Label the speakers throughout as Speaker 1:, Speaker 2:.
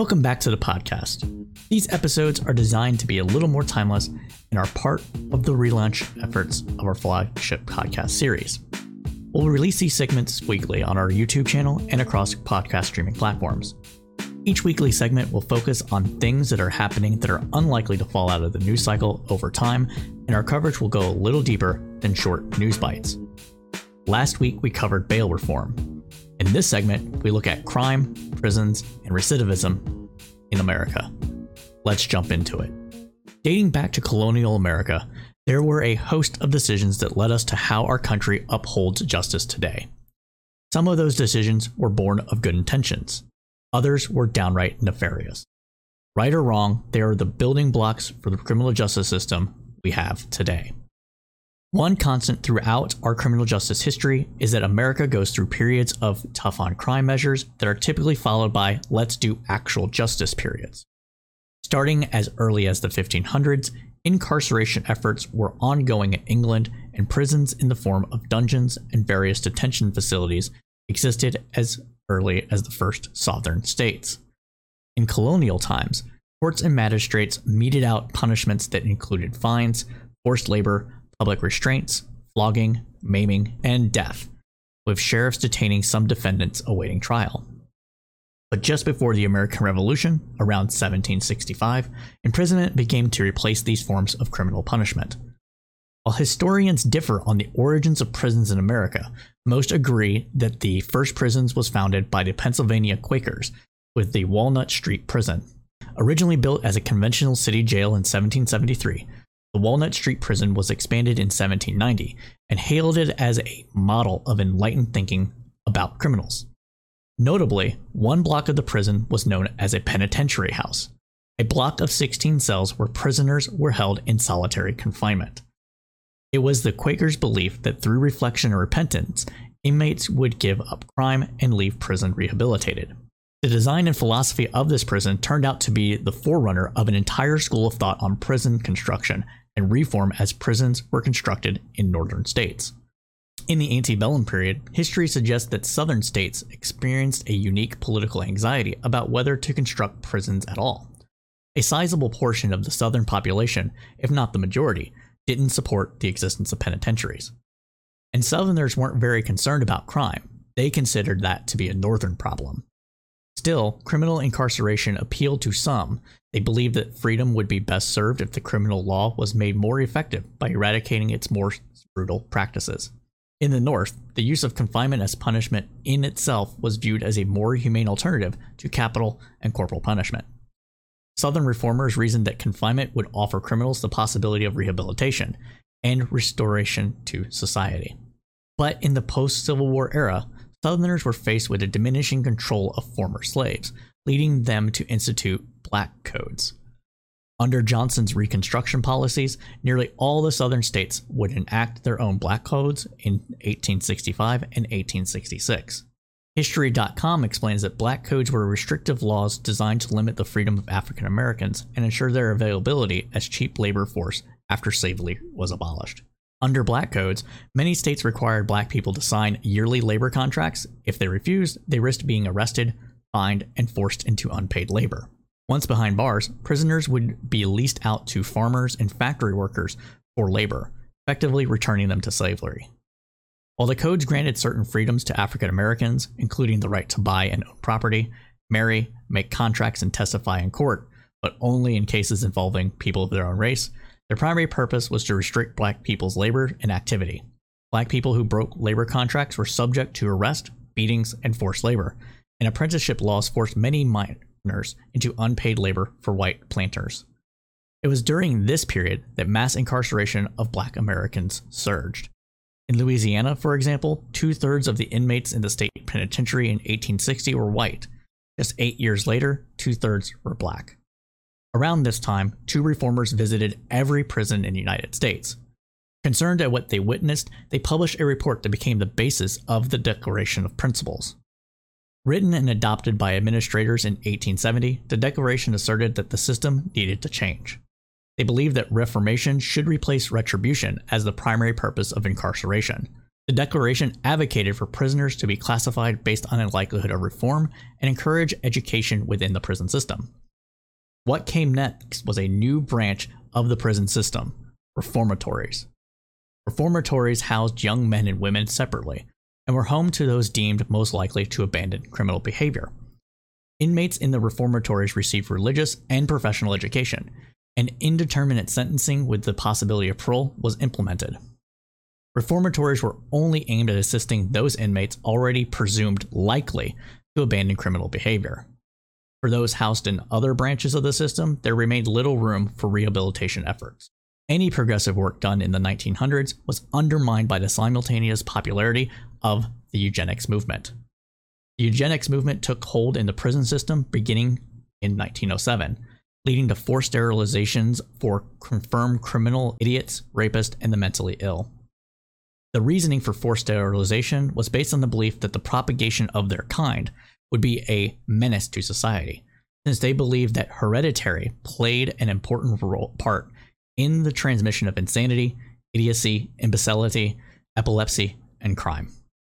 Speaker 1: Welcome back to the podcast. These episodes are designed to be a little more timeless and are part of the relaunch efforts of our flagship podcast series. We'll release these segments weekly on our YouTube channel and across podcast streaming platforms. Each weekly segment will focus on things that are happening that are unlikely to fall out of the news cycle over time, and our coverage will go a little deeper than short news bites. Last week, we covered bail reform. In this segment, we look at crime, prisons, and recidivism in America. Let's jump into it. Dating back to colonial America, there were a host of decisions that led us to how our country upholds justice today. Some of those decisions were born of good intentions, others were downright nefarious. Right or wrong, they are the building blocks for the criminal justice system we have today. One constant throughout our criminal justice history is that America goes through periods of tough on crime measures that are typically followed by let's do actual justice periods. Starting as early as the 1500s, incarceration efforts were ongoing in England, and prisons in the form of dungeons and various detention facilities existed as early as the first southern states. In colonial times, courts and magistrates meted out punishments that included fines, forced labor, public restraints, flogging, maiming, and death, with sheriffs detaining some defendants awaiting trial. But just before the American Revolution, around 1765, imprisonment began to replace these forms of criminal punishment. While historians differ on the origins of prisons in America, most agree that the first prisons was founded by the Pennsylvania Quakers with the Walnut Street Prison. Originally built as a conventional city jail in 1773, the Walnut Street Prison was expanded in 1790 and hailed it as a model of enlightened thinking about criminals. Notably, one block of the prison was known as a penitentiary house, a block of 16 cells where prisoners were held in solitary confinement. It was the Quakers' belief that through reflection and repentance, inmates would give up crime and leave prison rehabilitated. The design and philosophy of this prison turned out to be the forerunner of an entire school of thought on prison construction and reform as prisons were constructed in northern states. In the antebellum period, history suggests that southern states experienced a unique political anxiety about whether to construct prisons at all. A sizable portion of the southern population, if not the majority, didn't support the existence of penitentiaries. And southerners weren't very concerned about crime, they considered that to be a northern problem. Still, criminal incarceration appealed to some. They believed that freedom would be best served if the criminal law was made more effective by eradicating its more brutal practices. In the North, the use of confinement as punishment in itself was viewed as a more humane alternative to capital and corporal punishment. Southern reformers reasoned that confinement would offer criminals the possibility of rehabilitation and restoration to society. But in the post Civil War era, Southerners were faced with a diminishing control of former slaves, leading them to institute black codes. Under Johnson's Reconstruction policies, nearly all the Southern states would enact their own black codes in 1865 and 1866. History.com explains that black codes were restrictive laws designed to limit the freedom of African Americans and ensure their availability as cheap labor force after slavery was abolished. Under black codes, many states required black people to sign yearly labor contracts. If they refused, they risked being arrested, fined, and forced into unpaid labor. Once behind bars, prisoners would be leased out to farmers and factory workers for labor, effectively returning them to slavery. While the codes granted certain freedoms to African Americans, including the right to buy and own property, marry, make contracts, and testify in court, but only in cases involving people of their own race, their primary purpose was to restrict black people's labor and activity. Black people who broke labor contracts were subject to arrest, beatings, and forced labor, and apprenticeship laws forced many miners into unpaid labor for white planters. It was during this period that mass incarceration of black Americans surged. In Louisiana, for example, two thirds of the inmates in the state penitentiary in 1860 were white. Just eight years later, two thirds were black. Around this time, two reformers visited every prison in the United States. Concerned at what they witnessed, they published a report that became the basis of the Declaration of Principles. Written and adopted by administrators in 1870, the Declaration asserted that the system needed to change. They believed that reformation should replace retribution as the primary purpose of incarceration. The Declaration advocated for prisoners to be classified based on a likelihood of reform and encourage education within the prison system. What came next was a new branch of the prison system reformatories. Reformatories housed young men and women separately and were home to those deemed most likely to abandon criminal behavior. Inmates in the reformatories received religious and professional education, and indeterminate sentencing with the possibility of parole was implemented. Reformatories were only aimed at assisting those inmates already presumed likely to abandon criminal behavior. For those housed in other branches of the system, there remained little room for rehabilitation efforts. Any progressive work done in the 1900s was undermined by the simultaneous popularity of the eugenics movement. The eugenics movement took hold in the prison system beginning in 1907, leading to forced sterilizations for confirmed criminal idiots, rapists, and the mentally ill. The reasoning for forced sterilization was based on the belief that the propagation of their kind would be a menace to society, since they believed that hereditary played an important role, part in the transmission of insanity, idiocy, imbecility, epilepsy, and crime.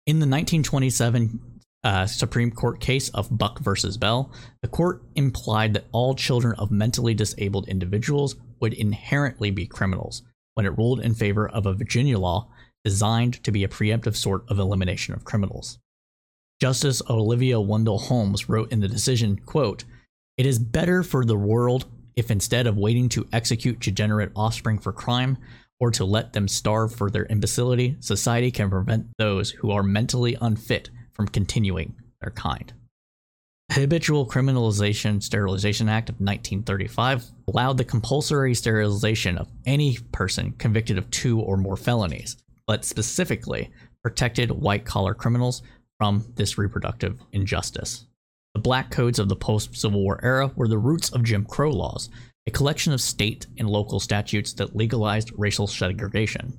Speaker 1: In the 1927 uh, Supreme Court case of Buck versus Bell, the court implied that all children of mentally disabled individuals would inherently be criminals when it ruled in favor of a Virginia law designed to be a preemptive sort of elimination of criminals. Justice Oliver Wendell Holmes wrote in the decision, quote, It is better for the world if instead of waiting to execute degenerate offspring for crime or to let them starve for their imbecility, society can prevent those who are mentally unfit from continuing their kind. The Habitual Criminalization Sterilization Act of 1935 allowed the compulsory sterilization of any person convicted of two or more felonies, but specifically protected white collar criminals from this reproductive injustice. The black codes of the post Civil War era were the roots of Jim Crow laws, a collection of state and local statutes that legalized racial segregation.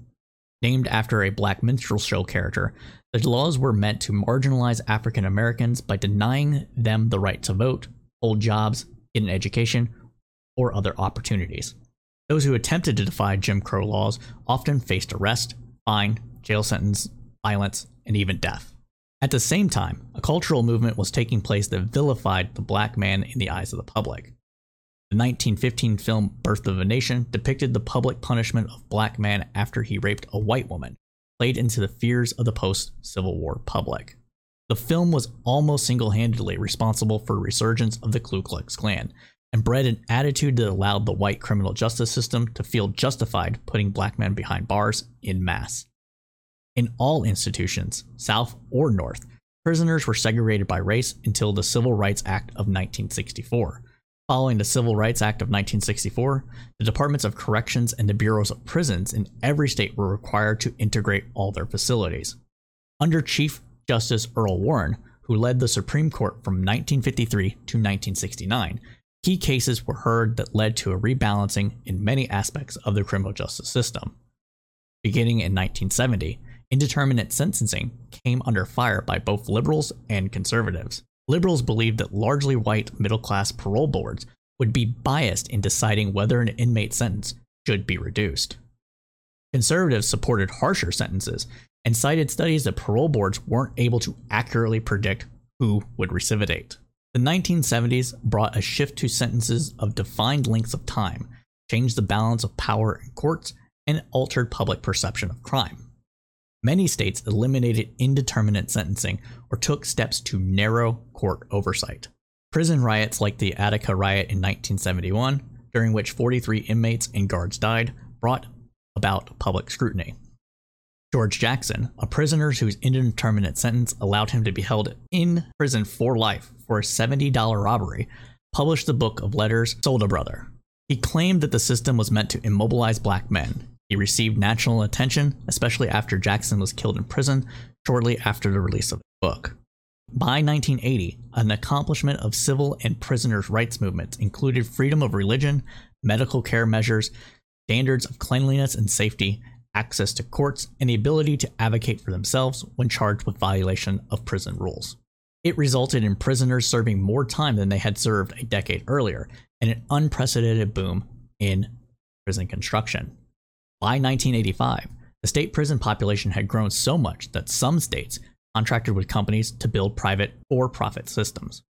Speaker 1: Named after a black minstrel show character, the laws were meant to marginalize African Americans by denying them the right to vote, hold jobs, get an education, or other opportunities. Those who attempted to defy Jim Crow laws often faced arrest, fine, jail sentence, violence, and even death. At the same time, a cultural movement was taking place that vilified the black man in the eyes of the public. The 1915 film Birth of a Nation depicted the public punishment of black man after he raped a white woman, played into the fears of the post Civil War public. The film was almost single handedly responsible for resurgence of the Ku Klux Klan and bred an attitude that allowed the white criminal justice system to feel justified putting black men behind bars in mass. In all institutions, South or North, prisoners were segregated by race until the Civil Rights Act of 1964. Following the Civil Rights Act of 1964, the Departments of Corrections and the Bureaus of Prisons in every state were required to integrate all their facilities. Under Chief Justice Earl Warren, who led the Supreme Court from 1953 to 1969, key cases were heard that led to a rebalancing in many aspects of the criminal justice system. Beginning in 1970, indeterminate sentencing came under fire by both liberals and conservatives. Liberals believed that largely white middle class parole boards would be biased in deciding whether an inmate sentence should be reduced. Conservatives supported harsher sentences and cited studies that parole boards weren't able to accurately predict who would recidivate. The 1970s brought a shift to sentences of defined lengths of time, changed the balance of power in courts, and altered public perception of crime. Many states eliminated indeterminate sentencing or took steps to narrow court oversight. Prison riots like the Attica riot in 1971, during which 43 inmates and guards died, brought about public scrutiny. George Jackson, a prisoner whose indeterminate sentence allowed him to be held in prison for life for a $70 robbery, published the book of letters Soledad Brother. He claimed that the system was meant to immobilize black men, he received national attention, especially after Jackson was killed in prison shortly after the release of the book. By 1980, an accomplishment of civil and prisoners' rights movements included freedom of religion, medical care measures, standards of cleanliness and safety, access to courts, and the ability to advocate for themselves when charged with violation of prison rules. It resulted in prisoners serving more time than they had served a decade earlier, and an unprecedented boom in prison construction. By 1985, The state prison population had grown so much that some states contracted with companies to build private for profit systems.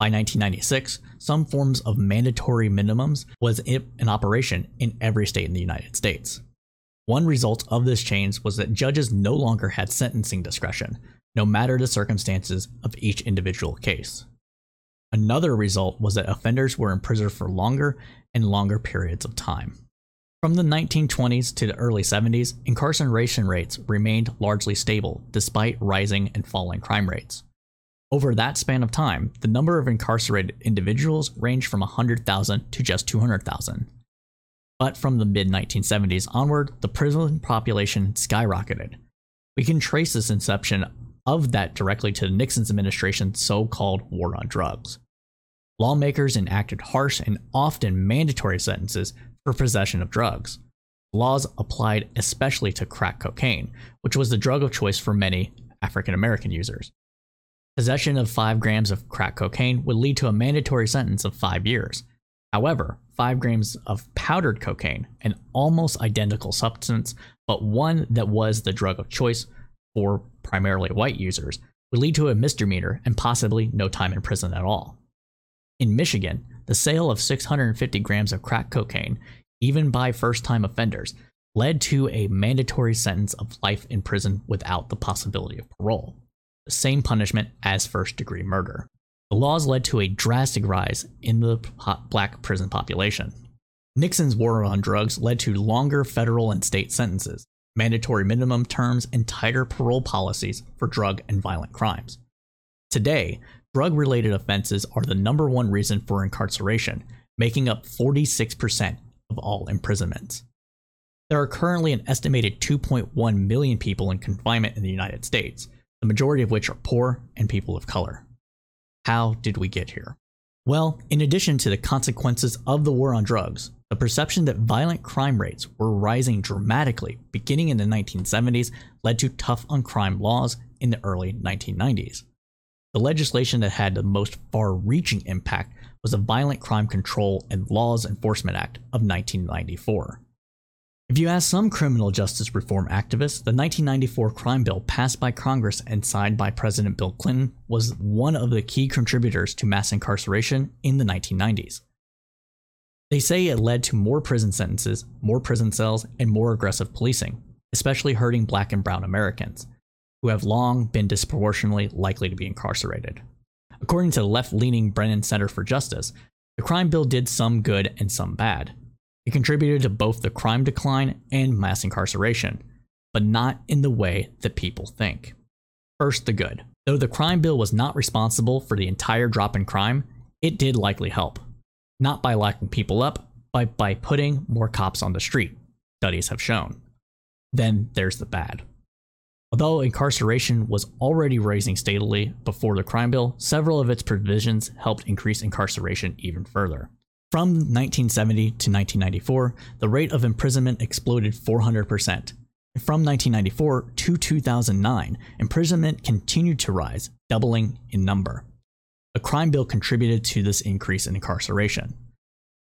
Speaker 1: By 1996, some forms of mandatory minimums was in operation in every state in the United States. One result of this change was that judges no longer had sentencing discretion, no matter the circumstances of each individual case. Another result was that offenders were imprisoned for longer and longer periods of time. From the 1920s to the early 70s, incarceration rates remained largely stable despite rising and falling crime rates. Over that span of time, the number of incarcerated individuals ranged from 100,000 to just 200,000. But from the mid 1970s onward, the prison population skyrocketed. We can trace this inception of that directly to Nixon's administration's so called war on drugs. Lawmakers enacted harsh and often mandatory sentences for possession of drugs. Laws applied especially to crack cocaine, which was the drug of choice for many African American users. Possession of 5 grams of crack cocaine would lead to a mandatory sentence of 5 years. However, 5 grams of powdered cocaine, an almost identical substance, but one that was the drug of choice for primarily white users, would lead to a misdemeanor and possibly no time in prison at all. In Michigan, the sale of 650 grams of crack cocaine, even by first time offenders, led to a mandatory sentence of life in prison without the possibility of parole, the same punishment as first degree murder. The laws led to a drastic rise in the black prison population. Nixon's war on drugs led to longer federal and state sentences, mandatory minimum terms, and tighter parole policies for drug and violent crimes. Today, drug related offenses are the number one reason for incarceration, making up 46% of all imprisonments. There are currently an estimated 2.1 million people in confinement in the United States, the majority of which are poor and people of color. How did we get here? Well, in addition to the consequences of the war on drugs, the perception that violent crime rates were rising dramatically beginning in the 1970s led to tough on crime laws in the early 1990s. The legislation that had the most far reaching impact was the Violent Crime Control and Laws Enforcement Act of 1994. If you ask some criminal justice reform activists, the 1994 crime bill passed by Congress and signed by President Bill Clinton was one of the key contributors to mass incarceration in the 1990s. They say it led to more prison sentences, more prison cells, and more aggressive policing, especially hurting black and brown Americans, who have long been disproportionately likely to be incarcerated. According to the left leaning Brennan Center for Justice, the crime bill did some good and some bad. It contributed to both the crime decline and mass incarceration, but not in the way that people think. First, the good. Though the crime bill was not responsible for the entire drop in crime, it did likely help not by locking people up, but by putting more cops on the street, studies have shown. Then there's the bad. Although incarceration was already rising steadily before the crime bill, several of its provisions helped increase incarceration even further. From 1970 to 1994, the rate of imprisonment exploded 400%. From 1994 to 2009, imprisonment continued to rise, doubling in number. The crime bill contributed to this increase in incarceration.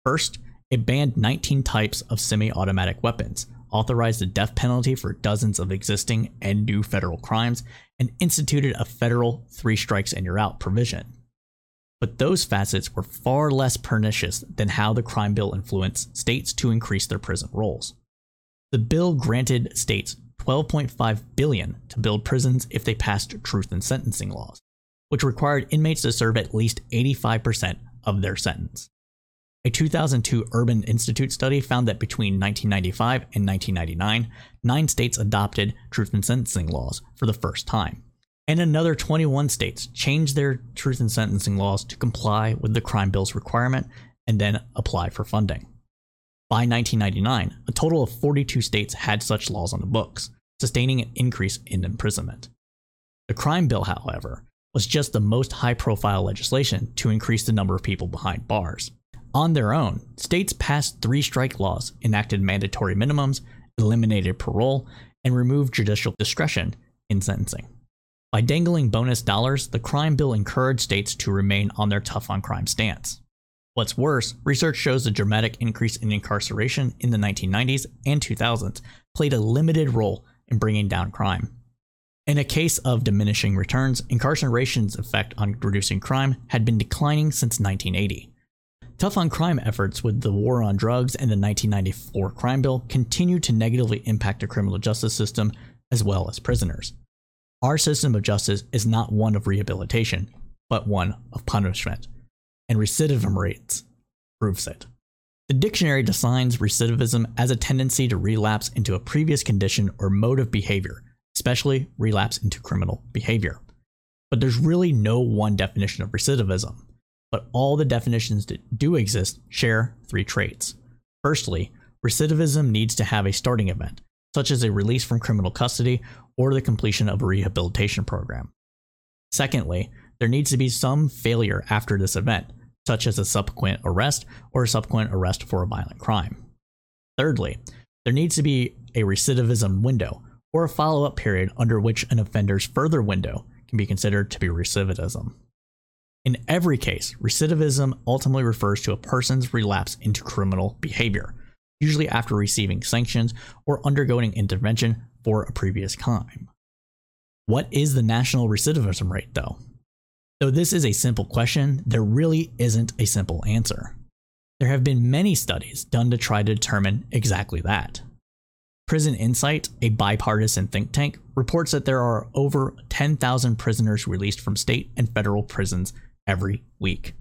Speaker 1: First, it banned 19 types of semi automatic weapons, authorized the death penalty for dozens of existing and new federal crimes, and instituted a federal three strikes and you're out provision. But those facets were far less pernicious than how the crime bill influenced states to increase their prison rolls. The bill granted states 12.5 billion to build prisons if they passed truth in sentencing laws which required inmates to serve at least 85% of their sentence. A 2002 Urban Institute study found that between 1995 and 1999, nine states adopted truth in sentencing laws for the first time. And another 21 states changed their truth in sentencing laws to comply with the crime bill's requirement and then apply for funding. By 1999, a total of 42 states had such laws on the books, sustaining an increase in imprisonment. The crime bill, however, was just the most high profile legislation to increase the number of people behind bars. On their own, states passed three strike laws, enacted mandatory minimums, eliminated parole, and removed judicial discretion in sentencing. By dangling bonus dollars, the crime bill encouraged states to remain on their tough on crime stance. What's worse, research shows the dramatic increase in incarceration in the 1990s and 2000s played a limited role in bringing down crime. In a case of diminishing returns, incarceration's effect on reducing crime had been declining since 1980. Tough on crime efforts with the war on drugs and the 1994 crime bill continue to negatively impact the criminal justice system as well as prisoners. Our system of justice is not one of rehabilitation, but one of punishment, and recidivism rates proves it. The dictionary defines recidivism as a tendency to relapse into a previous condition or mode of behavior especially relapse into criminal behavior. But there's really no one definition of recidivism, but all the definitions that do exist share three traits. Firstly, recidivism needs to have a starting event, such as a release from criminal custody or the completion of a rehabilitation program. Secondly, there needs to be some failure after this event, such as a subsequent arrest or a subsequent arrest for a violent crime. Thirdly, there needs to be a recidivism window, or a follow up period under which an offender's further window can be considered to be recidivism. In every case, recidivism ultimately refers to a person's relapse into criminal behavior, usually after receiving sanctions or undergoing intervention for a previous crime. What is the national recidivism rate, though? Though this is a simple question, there really isn't a simple answer. There have been many studies done to try to determine exactly that. Prison Insight, a bipartisan think tank, reports that there are over 10,000 prisoners released from state and federal prisons every week.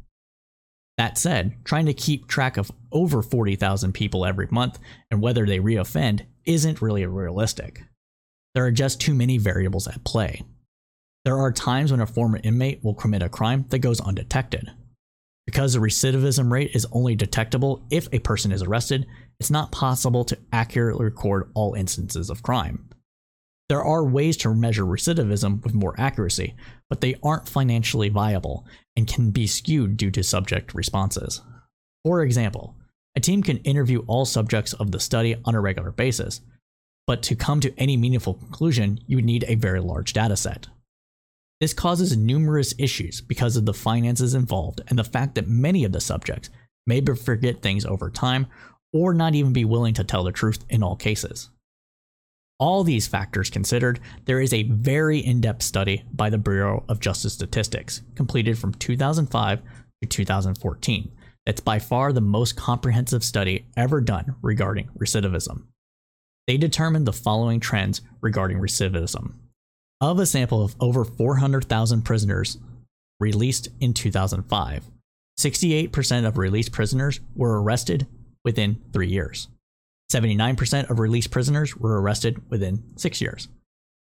Speaker 1: That said, trying to keep track of over 40,000 people every month and whether they reoffend isn't really realistic. There are just too many variables at play. There are times when a former inmate will commit a crime that goes undetected. Because the recidivism rate is only detectable if a person is arrested, it's not possible to accurately record all instances of crime. There are ways to measure recidivism with more accuracy, but they aren't financially viable and can be skewed due to subject responses. For example, a team can interview all subjects of the study on a regular basis, but to come to any meaningful conclusion, you would need a very large dataset. This causes numerous issues because of the finances involved and the fact that many of the subjects may forget things over time or not even be willing to tell the truth in all cases. All these factors considered, there is a very in depth study by the Bureau of Justice Statistics, completed from 2005 to 2014, that's by far the most comprehensive study ever done regarding recidivism. They determined the following trends regarding recidivism. Of a sample of over 400,000 prisoners released in 2005, 68% of released prisoners were arrested within three years. 79% of released prisoners were arrested within six years,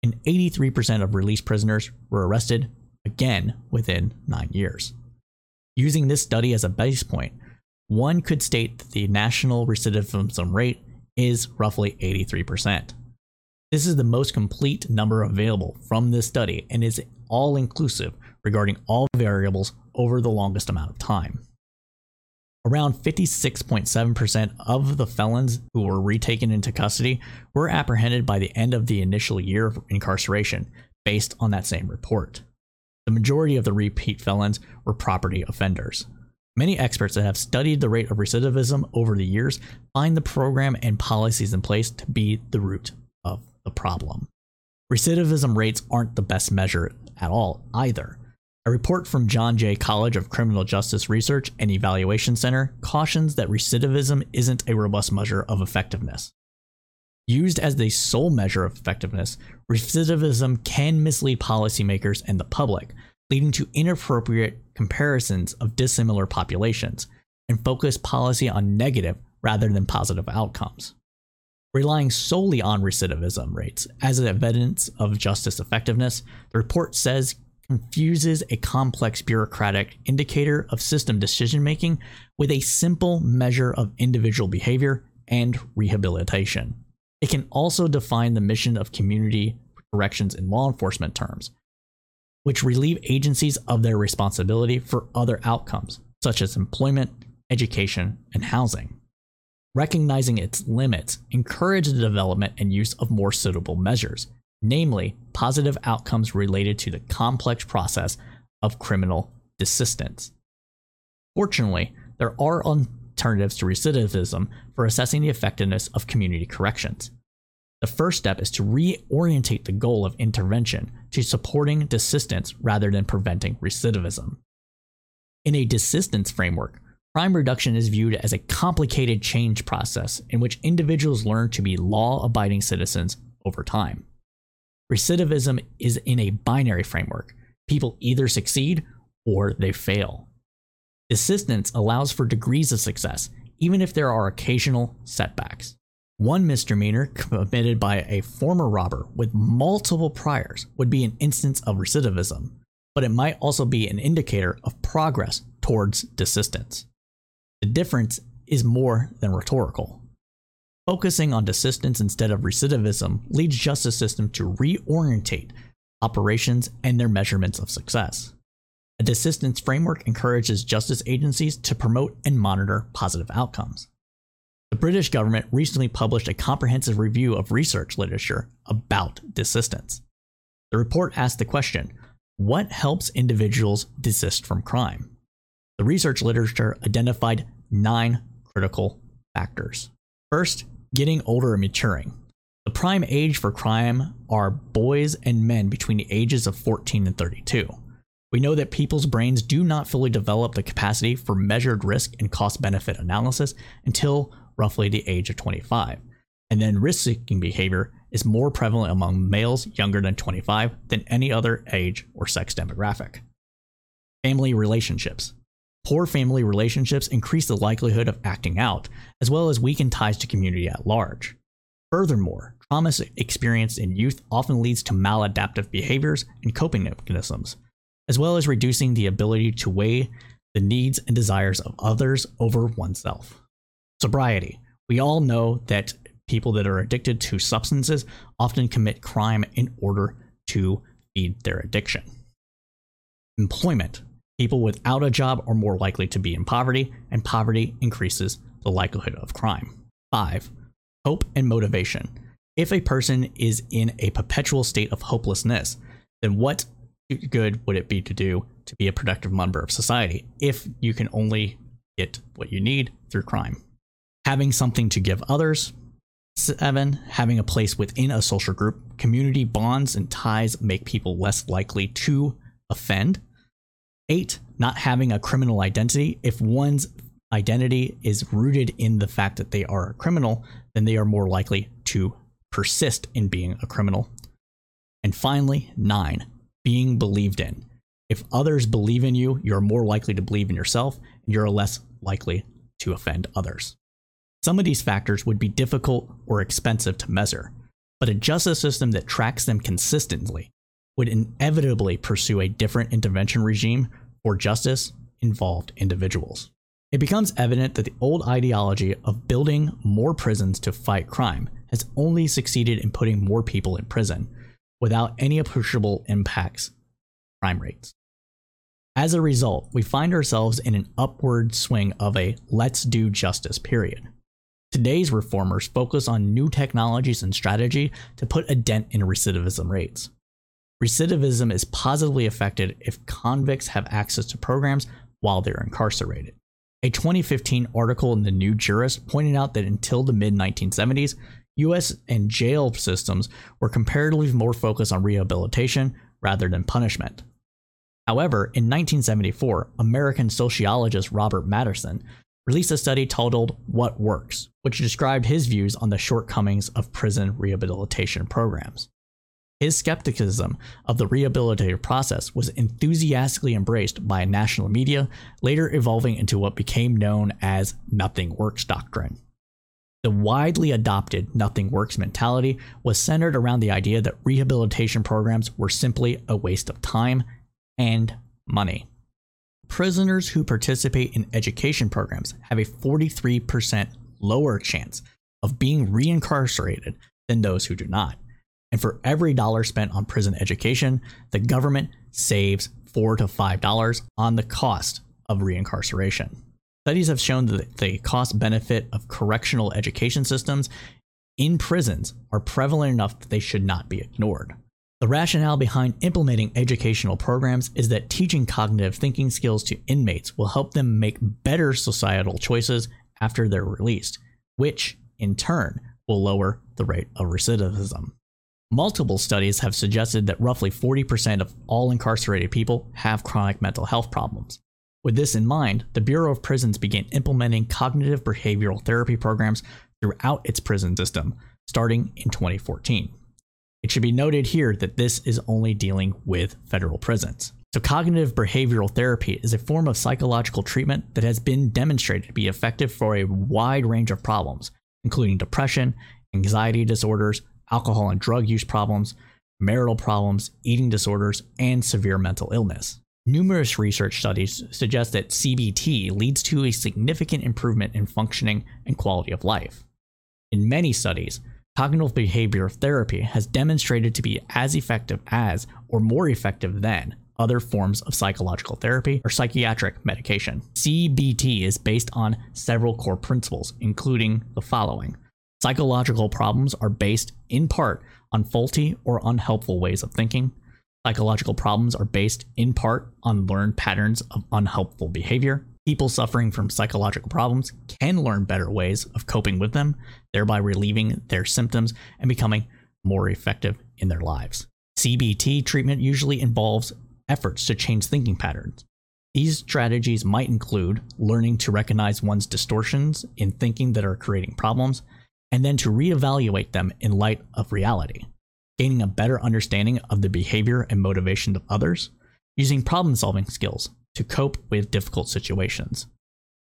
Speaker 1: and 83% of released prisoners were arrested again within nine years. Using this study as a base point, one could state that the national recidivism rate is roughly 83%. This is the most complete number available from this study and is all inclusive regarding all variables over the longest amount of time. Around 56.7% of the felons who were retaken into custody were apprehended by the end of the initial year of incarceration, based on that same report. The majority of the repeat felons were property offenders. Many experts that have studied the rate of recidivism over the years find the program and policies in place to be the root of the problem. Recidivism rates aren't the best measure at all either. A report from John Jay College of Criminal Justice Research and Evaluation Center cautions that recidivism isn't a robust measure of effectiveness. Used as the sole measure of effectiveness, recidivism can mislead policymakers and the public, leading to inappropriate comparisons of dissimilar populations, and focus policy on negative rather than positive outcomes. Relying solely on recidivism rates as evidence of justice effectiveness, the report says confuses a complex bureaucratic indicator of system decision making with a simple measure of individual behavior and rehabilitation. It can also define the mission of community corrections in law enforcement terms, which relieve agencies of their responsibility for other outcomes, such as employment, education, and housing. Recognizing its limits encourage the development and use of more suitable measures, namely positive outcomes related to the complex process of criminal desistance. Fortunately, there are alternatives to recidivism for assessing the effectiveness of community corrections. The first step is to reorientate the goal of intervention to supporting desistance rather than preventing recidivism. In a desistance framework, crime reduction is viewed as a complicated change process in which individuals learn to be law abiding citizens over time. Recidivism is in a binary framework. People either succeed or they fail. Desistance allows for degrees of success, even if there are occasional setbacks. One misdemeanor committed by a former robber with multiple priors would be an instance of recidivism, but it might also be an indicator of progress towards desistance. The difference is more than rhetorical. Focusing on desistance instead of recidivism leads justice system to reorientate operations and their measurements of success. A desistance framework encourages justice agencies to promote and monitor positive outcomes. The British government recently published a comprehensive review of research literature about desistance. The report asked the question what helps individuals desist from crime? The research literature identified nine critical factors. First, getting older and maturing. The prime age for crime are boys and men between the ages of 14 and 32. We know that people's brains do not fully develop the capacity for measured risk and cost benefit analysis until roughly the age of 25. And then risk seeking behavior is more prevalent among males younger than 25 than any other age or sex demographic. Family relationships. Poor family relationships increase the likelihood of acting out, as well as weaken ties to community at large. Furthermore, trauma experienced in youth often leads to maladaptive behaviors and coping mechanisms, as well as reducing the ability to weigh the needs and desires of others over oneself. Sobriety. We all know that people that are addicted to substances often commit crime in order to feed their addiction. Employment. People without a job are more likely to be in poverty, and poverty increases the likelihood of crime. 5. Hope and motivation. If a person is in a perpetual state of hopelessness, then what good would it be to do to be a productive member of society if you can only get what you need through crime? Having something to give others. Seven, having a place within a social group. Community bonds and ties make people less likely to offend. Eight, not having a criminal identity. If one's identity is rooted in the fact that they are a criminal, then they are more likely to persist in being a criminal. And finally, nine, being believed in. If others believe in you, you're more likely to believe in yourself, and you're less likely to offend others. Some of these factors would be difficult or expensive to measure, but a justice system that tracks them consistently would inevitably pursue a different intervention regime for justice involved individuals. It becomes evident that the old ideology of building more prisons to fight crime has only succeeded in putting more people in prison without any appreciable impacts crime rates. As a result, we find ourselves in an upward swing of a let's do justice period. Today's reformers focus on new technologies and strategy to put a dent in recidivism rates. Recidivism is positively affected if convicts have access to programs while they're incarcerated. A 2015 article in the New Jurist pointed out that until the mid 1970s, US and jail systems were comparatively more focused on rehabilitation rather than punishment. However, in 1974, American sociologist Robert Martinson released a study titled What Works, which described his views on the shortcomings of prison rehabilitation programs. His skepticism of the rehabilitative process was enthusiastically embraced by national media, later evolving into what became known as nothing works doctrine. The widely adopted nothing works mentality was centered around the idea that rehabilitation programs were simply a waste of time and money. Prisoners who participate in education programs have a 43% lower chance of being reincarcerated than those who do not. And for every dollar spent on prison education, the government saves four to five dollars on the cost of reincarceration. Studies have shown that the cost benefit of correctional education systems in prisons are prevalent enough that they should not be ignored. The rationale behind implementing educational programs is that teaching cognitive thinking skills to inmates will help them make better societal choices after they're released, which, in turn, will lower the rate of recidivism. Multiple studies have suggested that roughly 40% of all incarcerated people have chronic mental health problems. With this in mind, the Bureau of Prisons began implementing cognitive behavioral therapy programs throughout its prison system, starting in 2014. It should be noted here that this is only dealing with federal prisons. So, cognitive behavioral therapy is a form of psychological treatment that has been demonstrated to be effective for a wide range of problems, including depression, anxiety disorders, alcohol and drug use problems, marital problems, eating disorders, and severe mental illness. Numerous research studies suggest that CBT leads to a significant improvement in functioning and quality of life. In many studies, cognitive behavior therapy has demonstrated to be as effective as or more effective than other forms of psychological therapy or psychiatric medication. CBT is based on several core principles, including the following Psychological problems are based in part on faulty or unhelpful ways of thinking. Psychological problems are based in part on learned patterns of unhelpful behavior. People suffering from psychological problems can learn better ways of coping with them, thereby relieving their symptoms and becoming more effective in their lives. CBT treatment usually involves efforts to change thinking patterns. These strategies might include learning to recognize one's distortions in thinking that are creating problems, and then to reevaluate them in light of reality, gaining a better understanding of the behavior and motivation of others, using problem solving skills to cope with difficult situations,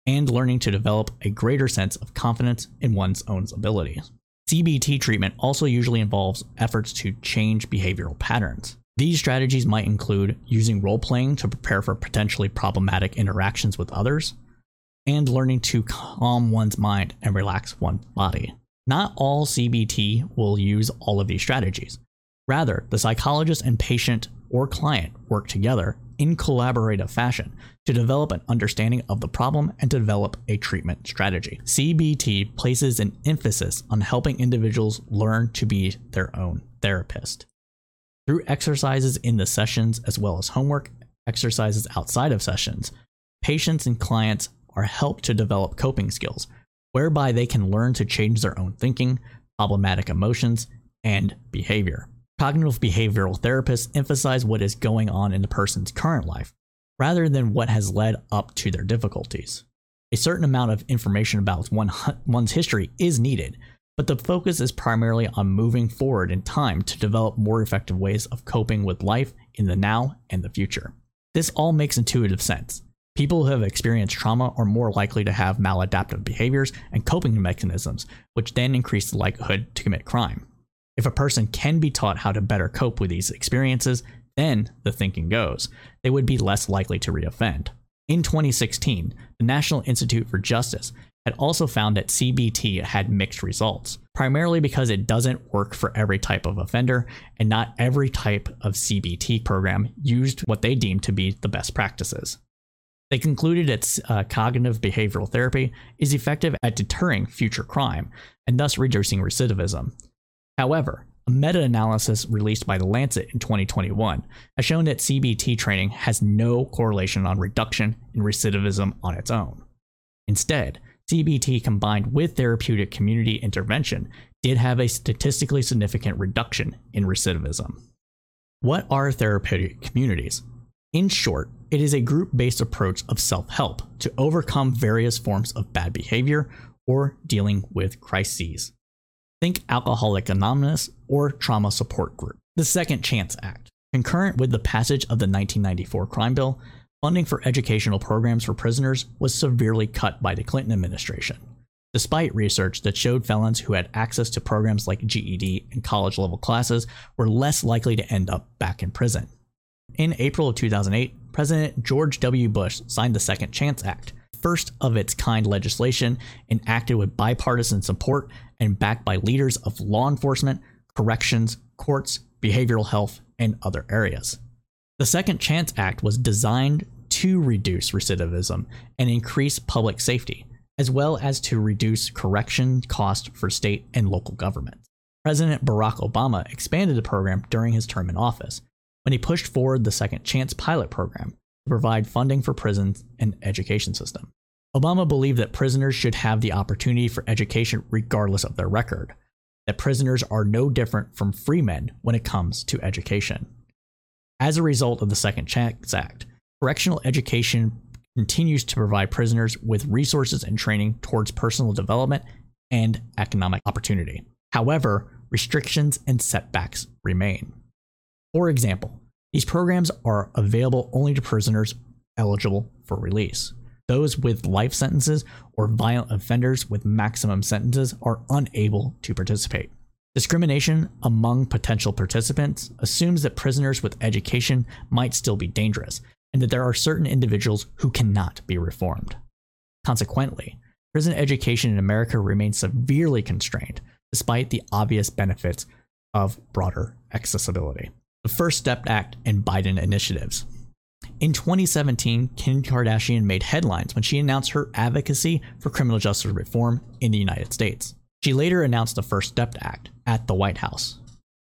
Speaker 1: and learning to develop a greater sense of confidence in one's own abilities. CBT treatment also usually involves efforts to change behavioral patterns. These strategies might include using role playing to prepare for potentially problematic interactions with others, and learning to calm one's mind and relax one's body. Not all CBT will use all of these strategies. Rather, the psychologist and patient or client work together in collaborative fashion to develop an understanding of the problem and to develop a treatment strategy. CBT places an emphasis on helping individuals learn to be their own therapist. Through exercises in the sessions as well as homework exercises outside of sessions, patients and clients are helped to develop coping skills, whereby they can learn to change their own thinking, problematic emotions, and behavior. Cognitive behavioral therapists emphasize what is going on in the person's current life, rather than what has led up to their difficulties. A certain amount of information about one, one's history is needed, but the focus is primarily on moving forward in time to develop more effective ways of coping with life in the now and the future. This all makes intuitive sense. People who have experienced trauma are more likely to have maladaptive behaviors and coping mechanisms, which then increase the likelihood to commit crime. If a person can be taught how to better cope with these experiences, then the thinking goes, they would be less likely to reoffend. In 2016, the National Institute for Justice had also found that CBT had mixed results, primarily because it doesn't work for every type of offender, and not every type of CBT program used what they deemed to be the best practices. They concluded that uh, cognitive behavioral therapy is effective at deterring future crime and thus reducing recidivism. However, a meta analysis released by The Lancet in 2021 has shown that CBT training has no correlation on reduction in recidivism on its own. Instead, CBT combined with therapeutic community intervention did have a statistically significant reduction in recidivism. What are therapeutic communities? In short, it is a group based approach of self help to overcome various forms of bad behavior or dealing with crises. Think Alcoholic Anonymous or Trauma Support Group. The Second Chance Act. Concurrent with the passage of the 1994 crime bill, funding for educational programs for prisoners was severely cut by the Clinton administration, despite research that showed felons who had access to programs like GED and college level classes were less likely to end up back in prison. In April of 2008, President George W. Bush signed the Second Chance Act, first of its kind legislation enacted with bipartisan support and backed by leaders of law enforcement, corrections, courts, behavioral health, and other areas. The Second Chance Act was designed to reduce recidivism and increase public safety, as well as to reduce correction costs for state and local governments. President Barack Obama expanded the program during his term in office when he pushed forward the Second Chance pilot program to provide funding for prisons and education system. Obama believed that prisoners should have the opportunity for education regardless of their record, that prisoners are no different from free men when it comes to education. As a result of the Second Chance Act, correctional education continues to provide prisoners with resources and training towards personal development and economic opportunity. However, restrictions and setbacks remain. For example, these programs are available only to prisoners eligible for release. Those with life sentences or violent offenders with maximum sentences are unable to participate. Discrimination among potential participants assumes that prisoners with education might still be dangerous and that there are certain individuals who cannot be reformed. Consequently, prison education in America remains severely constrained despite the obvious benefits of broader accessibility. The First Step Act and Biden initiatives. In 2017, Kim Kardashian made headlines when she announced her advocacy for criminal justice reform in the United States. She later announced the First Step Act at the White House.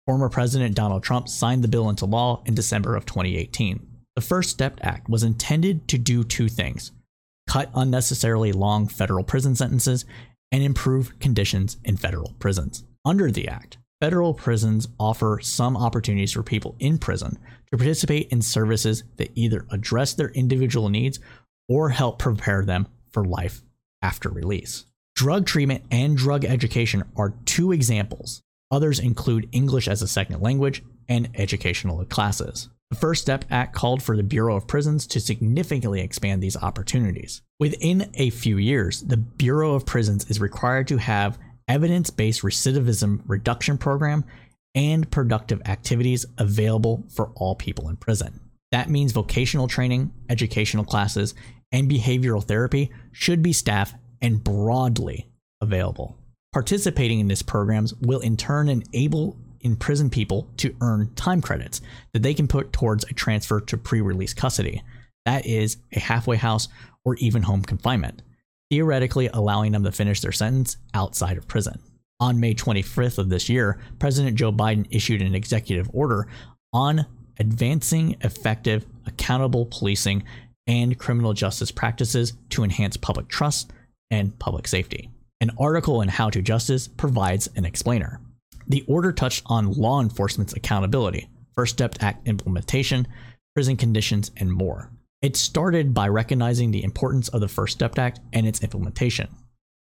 Speaker 1: Former President Donald Trump signed the bill into law in December of 2018. The First Step Act was intended to do two things cut unnecessarily long federal prison sentences and improve conditions in federal prisons. Under the Act, federal prisons offer some opportunities for people in prison to participate in services that either address their individual needs or help prepare them for life after release. Drug treatment and drug education are two examples. Others include English as a second language and educational classes. The First Step Act called for the Bureau of Prisons to significantly expand these opportunities. Within a few years, the Bureau of Prisons is required to have evidence-based recidivism reduction program and productive activities available for all people in prison. That means vocational training, educational classes, and behavioral therapy should be staffed and broadly available. Participating in these programs will in turn enable in prison people to earn time credits that they can put towards a transfer to pre release custody. That is a halfway house or even home confinement, theoretically allowing them to finish their sentence outside of prison. On May 25th of this year, President Joe Biden issued an executive order on advancing effective, accountable policing and criminal justice practices to enhance public trust and public safety. An article in How to Justice provides an explainer. The order touched on law enforcement's accountability, First Step Act implementation, prison conditions, and more. It started by recognizing the importance of the First Step Act and its implementation.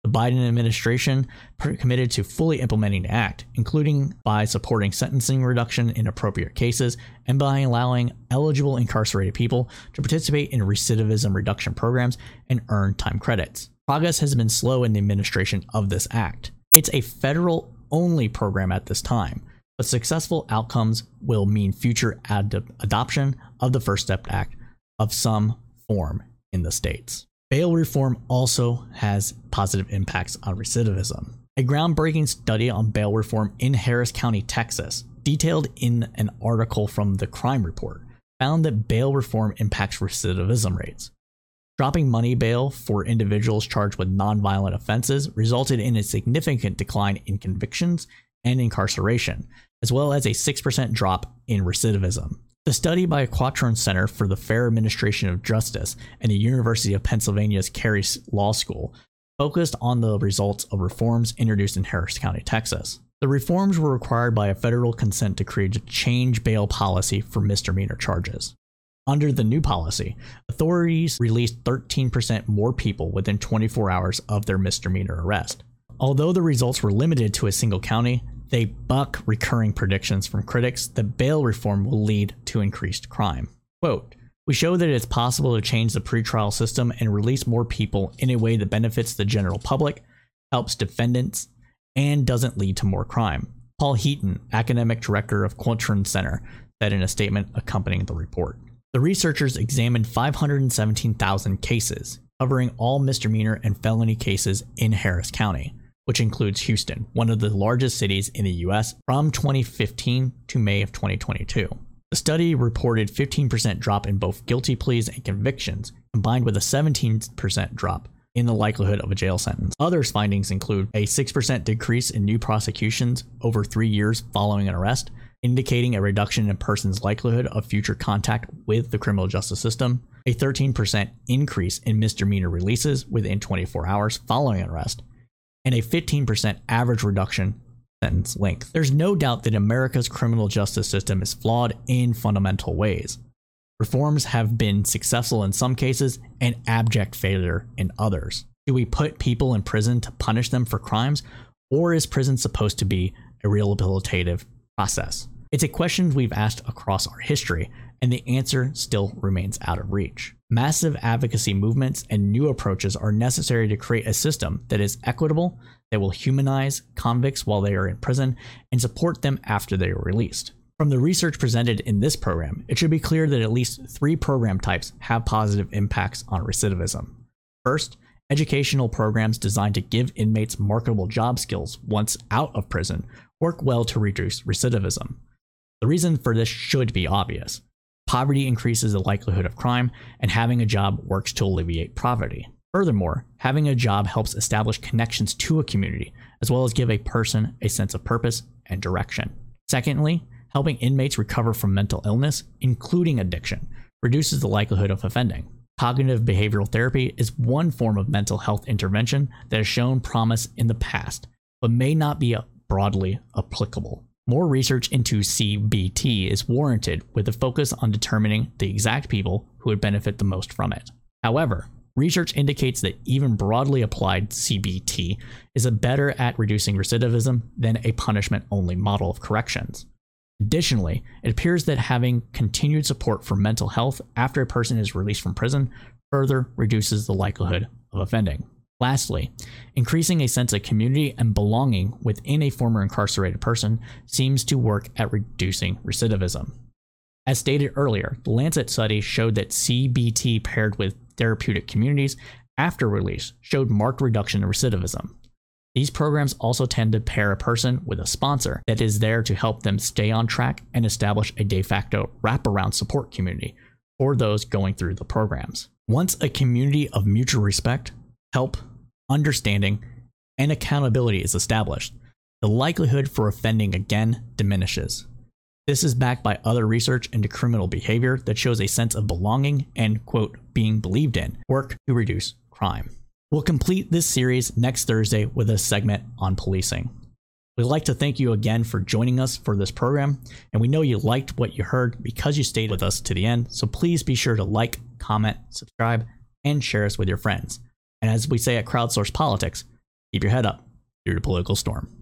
Speaker 1: The Biden administration committed to fully implementing the act, including by supporting sentencing reduction in appropriate cases and by allowing eligible incarcerated people to participate in recidivism reduction programs and earn time credits. Progress has been slow in the administration of this act. It's a federal only program at this time, but successful outcomes will mean future ad- adoption of the First Step Act of some form in the states. Bail reform also has positive impacts on recidivism. A groundbreaking study on bail reform in Harris County, Texas, detailed in an article from the Crime Report, found that bail reform impacts recidivism rates. Dropping money bail for individuals charged with nonviolent offenses resulted in a significant decline in convictions and incarceration, as well as a 6% drop in recidivism. The study by Quattrone Center for the Fair Administration of Justice and the University of Pennsylvania's Carey Law School focused on the results of reforms introduced in Harris County, Texas. The reforms were required by a federal consent decree to change bail policy for misdemeanor charges. Under the new policy, authorities released 13% more people within 24 hours of their misdemeanor arrest. Although the results were limited to a single county, they buck recurring predictions from critics that bail reform will lead to increased crime. Quote, we show that it's possible to change the pretrial system and release more people in a way that benefits the general public, helps defendants, and doesn't lead to more crime. Paul Heaton, academic director of Quattrone Center, said in a statement accompanying the report. The researchers examined 517,000 cases, covering all misdemeanor and felony cases in Harris County, which includes Houston, one of the largest cities in the US, from 2015 to May of 2022. The study reported 15% drop in both guilty pleas and convictions, combined with a 17% drop in the likelihood of a jail sentence. Others findings include a 6% decrease in new prosecutions over three years following an arrest, indicating a reduction in a person's likelihood of future contact with the criminal justice system, a 13% increase in misdemeanor releases within 24 hours following an arrest, and a 15% average reduction sentence length. There's no doubt that America's criminal justice system is flawed in fundamental ways. Reforms have been successful in some cases and abject failure in others. Do we put people in prison to punish them for crimes, or is prison supposed to be a rehabilitative process? It's a question we've asked across our history, and the answer still remains out of reach. Massive advocacy movements and new approaches are necessary to create a system that is equitable, that will humanize convicts while they are in prison, and support them after they are released. From the research presented in this program, it should be clear that at least three program types have positive impacts on recidivism. First, educational programs designed to give inmates marketable job skills once out of prison work well to reduce recidivism. The reason for this should be obvious. Poverty increases the likelihood of crime, and having a job works to alleviate poverty. Furthermore, having a job helps establish connections to a community, as well as give a person a sense of purpose and direction. Secondly, helping inmates recover from mental illness, including addiction, reduces the likelihood of offending. Cognitive behavioral therapy is one form of mental health intervention that has shown promise in the past, but may not be broadly applicable. More research into CBT is warranted with a focus on determining the exact people who would benefit the most from it. However, research indicates that even broadly applied CBT is better at reducing recidivism than a punishment only model of corrections. Additionally, it appears that having continued support for mental health after a person is released from prison further reduces the likelihood of offending. Lastly, increasing a sense of community and belonging within a former incarcerated person seems to work at reducing recidivism. As stated earlier, the Lancet study showed that CBT paired with therapeutic communities after release showed marked reduction in recidivism. These programs also tend to pair a person with a sponsor that is there to help them stay on track and establish a de facto wraparound support community for those going through the programs. Once a community of mutual respect, help, understanding, and accountability is established, the likelihood for offending again diminishes. This is backed by other research into criminal behavior that shows a sense of belonging and, quote, being believed in work to reduce crime. We'll complete this series next Thursday with a segment on policing. We'd like to thank you again for joining us for this program, and we know you liked what you heard because you stayed with us to the end, so please be sure to like, comment, subscribe, and share us with your friends. And as we say at Crowdsource Politics, keep your head up through the political storm.